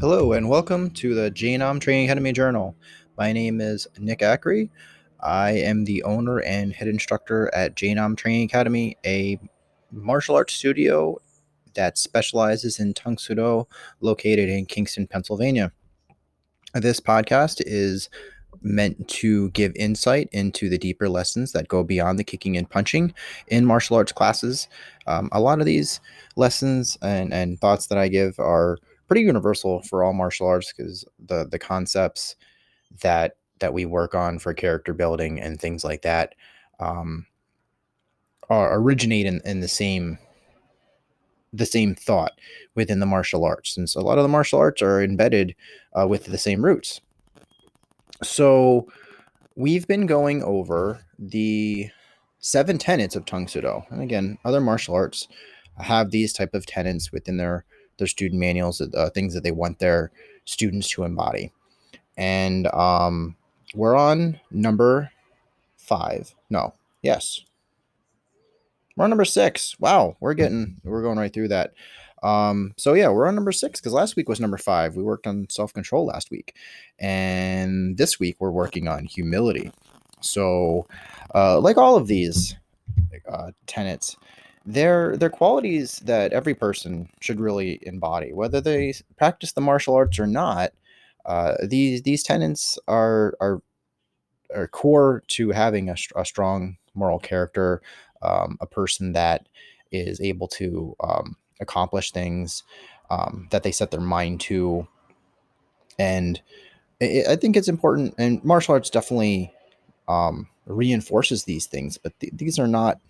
Hello and welcome to the JNOM Training Academy Journal. My name is Nick Ackery. I am the owner and head instructor at JNOM Training Academy, a martial arts studio that specializes in Tang Soo Do located in Kingston, Pennsylvania. This podcast is meant to give insight into the deeper lessons that go beyond the kicking and punching in martial arts classes. Um, a lot of these lessons and, and thoughts that I give are pretty universal for all martial arts because the the concepts that that we work on for character building and things like that um, are originate in, in the same the same thought within the martial arts since a lot of the martial arts are embedded uh, with the same roots so we've been going over the seven tenets of Tang Soo Do. And again, other martial arts have these type of tenets within their their student manuals, uh, things that they want their students to embody. And um, we're on number five. No, yes, we're on number six. Wow, we're getting we're going right through that. Um, so yeah, we're on number six because last week was number five. We worked on self control last week, and this week we're working on humility. So, uh, like all of these uh, tenets, they're they're qualities that every person should really embody, whether they practice the martial arts or not. Uh, these these tenets are are are core to having a, a strong moral character, um, a person that is able to um, accomplish things um, that they set their mind to. And it, I think it's important, and martial arts definitely um, reinforces these things, but th- these are not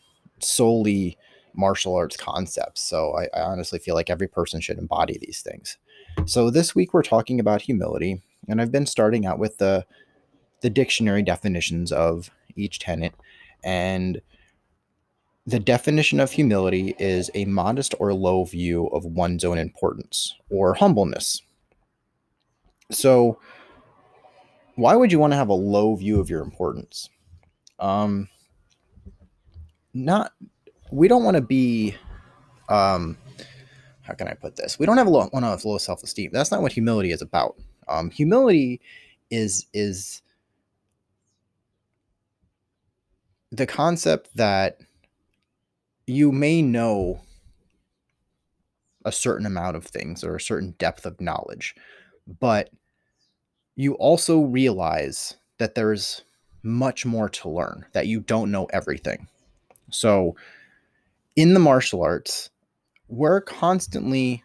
solely martial arts concepts. So I, I honestly feel like every person should embody these things. So this week we're talking about humility, and I've been starting out with the the dictionary definitions of each tenet and the definition of humility is a modest or low view of one's own importance or humbleness. So, why would you want to have a low view of your importance? Um, not, we don't want to be, um, how can I put this? We don't have a want to low self esteem. That's not what humility is about. Um, humility is is the concept that you may know a certain amount of things or a certain depth of knowledge, but you also realize that there's much more to learn, that you don't know everything. So, in the martial arts, we're constantly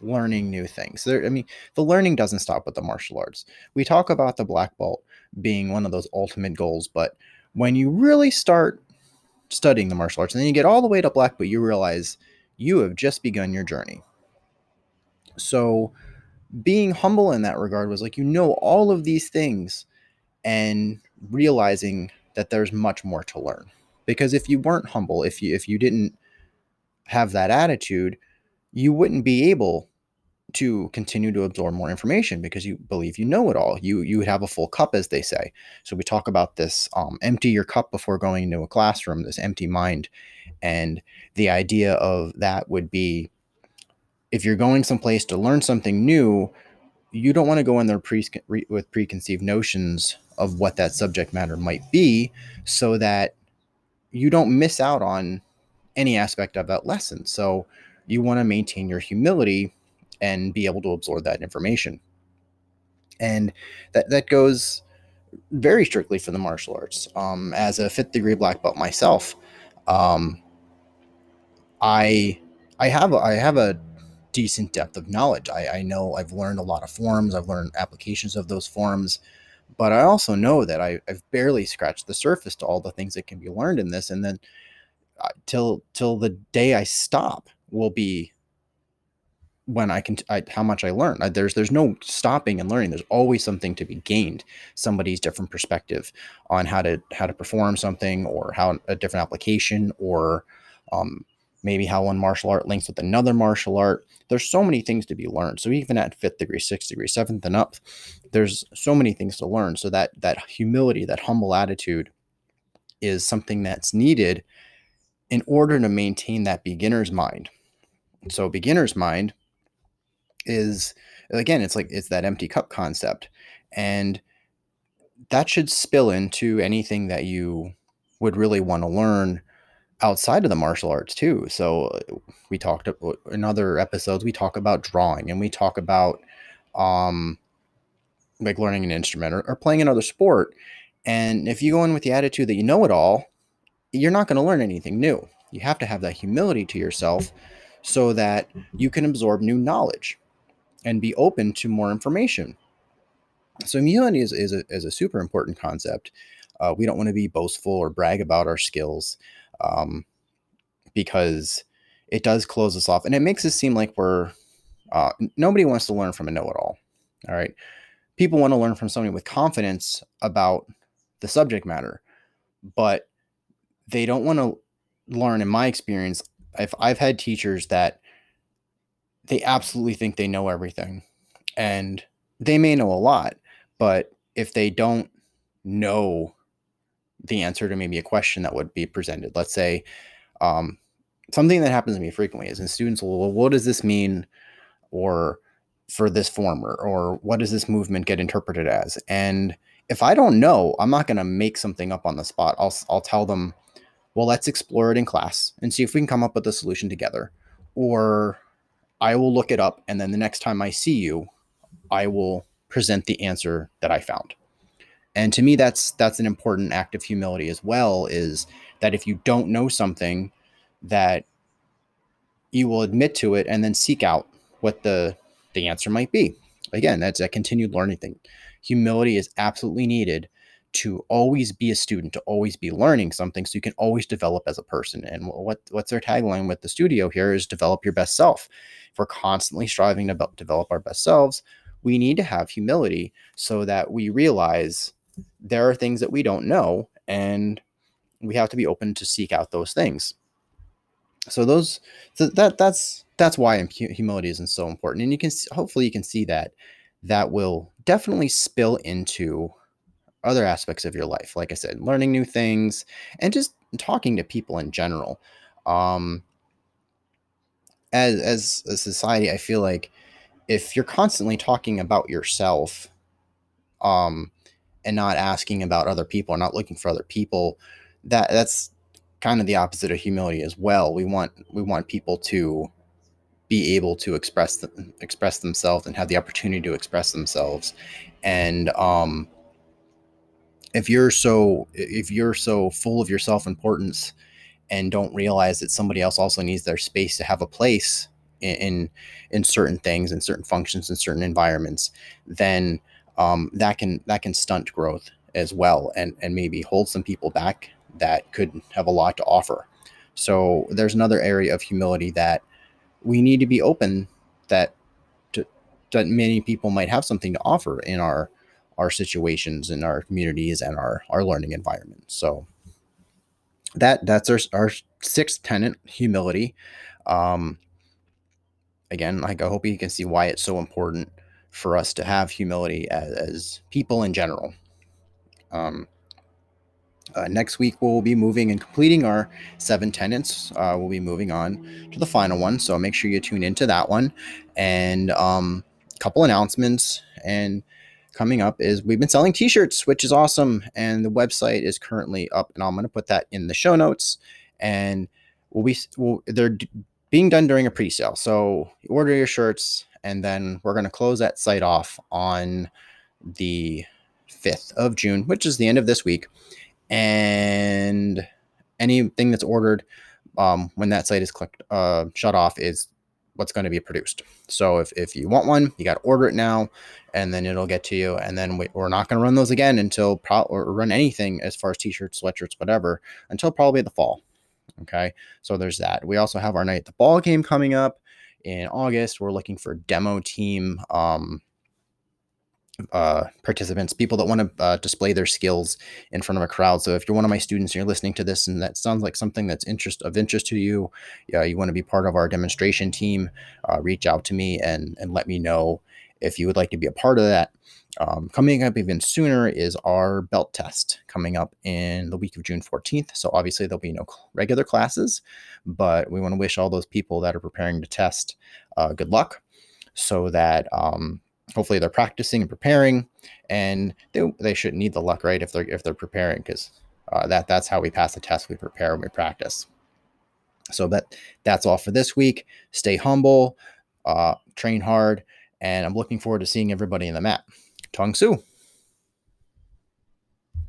learning new things. There, I mean, the learning doesn't stop with the martial arts. We talk about the black belt being one of those ultimate goals, but when you really start studying the martial arts. And then you get all the way to black belt, you realize you have just begun your journey. So being humble in that regard was like you know all of these things and realizing that there's much more to learn. Because if you weren't humble, if you if you didn't have that attitude, you wouldn't be able to continue to absorb more information because you believe you know it all. You you would have a full cup, as they say. So we talk about this: um, empty your cup before going into a classroom. This empty mind, and the idea of that would be, if you're going someplace to learn something new, you don't want to go in there pre- with preconceived notions of what that subject matter might be, so that you don't miss out on any aspect of that lesson. So you want to maintain your humility and be able to absorb that information. And that, that goes very strictly for the martial arts. Um, as a fifth degree black belt myself, um, I I have a, I have a decent depth of knowledge. I, I know I've learned a lot of forms. I've learned applications of those forms, but I also know that I, I've barely scratched the surface to all the things that can be learned in this. And then till till the day I stop will be when I can I, how much I learn. I, there's there's no stopping and learning. There's always something to be gained. Somebody's different perspective on how to how to perform something, or how a different application, or um, maybe how one martial art links with another martial art. There's so many things to be learned. So even at fifth degree, sixth degree, seventh and up, there's so many things to learn. So that that humility, that humble attitude, is something that's needed in order to maintain that beginner's mind. So beginner's mind is again it's like it's that empty cup concept and that should spill into anything that you would really want to learn outside of the martial arts too so uh, we talked in other episodes we talk about drawing and we talk about um like learning an instrument or, or playing another sport and if you go in with the attitude that you know it all you're not going to learn anything new you have to have that humility to yourself so that you can absorb new knowledge and be open to more information. So humility is, is, a, is a super important concept. Uh, we don't want to be boastful or brag about our skills um, because it does close us off and it makes us seem like we're uh, nobody wants to learn from a know-it-all. All right. People want to learn from somebody with confidence about the subject matter, but they don't want to learn, in my experience, if I've had teachers that they absolutely think they know everything and they may know a lot, but if they don't know the answer to maybe a question that would be presented, let's say um, something that happens to me frequently is in students will, well, what does this mean? Or for this former, or what does this movement get interpreted as? And if I don't know, I'm not going to make something up on the spot. I'll, I'll tell them, well, let's explore it in class and see if we can come up with a solution together. Or I will look it up, and then the next time I see you, I will present the answer that I found. And to me, that's that's an important act of humility as well. Is that if you don't know something, that you will admit to it and then seek out what the the answer might be. Again, that's a continued learning thing. Humility is absolutely needed to always be a student, to always be learning something, so you can always develop as a person. And what what's their tagline with the studio here is develop your best self. If we're constantly striving to develop our best selves, we need to have humility so that we realize there are things that we don't know, and we have to be open to seek out those things. So those that that's that's why humility isn't so important, and you can hopefully you can see that that will definitely spill into other aspects of your life. Like I said, learning new things and just talking to people in general. Um, as as a society, I feel like if you're constantly talking about yourself, um, and not asking about other people, or not looking for other people, that that's kind of the opposite of humility as well. We want we want people to be able to express express themselves and have the opportunity to express themselves, and um, if you're so if you're so full of your self-importance and don't realize that somebody else also needs their space to have a place in in, in certain things and certain functions in certain environments then um, that can that can stunt growth as well and and maybe hold some people back that could have a lot to offer. So there's another area of humility that we need to be open that to, that many people might have something to offer in our our situations in our communities and our our learning environment. So that that's our our sixth tenant, humility. Um, again, like I hope you can see why it's so important for us to have humility as, as people in general. Um, uh, next week, we'll be moving and completing our seven tenants. Uh, we'll be moving on to the final one. So make sure you tune into that one. And a um, couple announcements. And coming up is we've been selling t-shirts which is awesome and the website is currently up and i'm going to put that in the show notes and we'll be we'll, they're d- being done during a pre-sale. So order your shirts and then we're going to close that site off on the 5th of june which is the end of this week and anything that's ordered um, when that site is clicked uh, shut off is what's going to be produced. So if, if you want one, you got to order it now and then it'll get to you. And then we, are not going to run those again until pro- or run anything as far as t-shirts, sweatshirts, whatever, until probably the fall. Okay. So there's that. We also have our night at the ball game coming up in August. We're looking for demo team, um, uh, participants, people that want to uh, display their skills in front of a crowd. So if you're one of my students and you're listening to this and that sounds like something that's interest of interest to you, yeah, you want to be part of our demonstration team, uh, reach out to me and and let me know if you would like to be a part of that. Um, coming up even sooner is our belt test coming up in the week of June 14th. So obviously there'll be no regular classes, but we want to wish all those people that are preparing to test uh, good luck. so that um, hopefully they're practicing and preparing, and they, they shouldn't need the luck, right? If they're if they're preparing, because uh, that that's how we pass the test. We prepare and we practice. So that that's all for this week. Stay humble, uh, train hard, and I'm looking forward to seeing everybody in the mat. Tang Soo.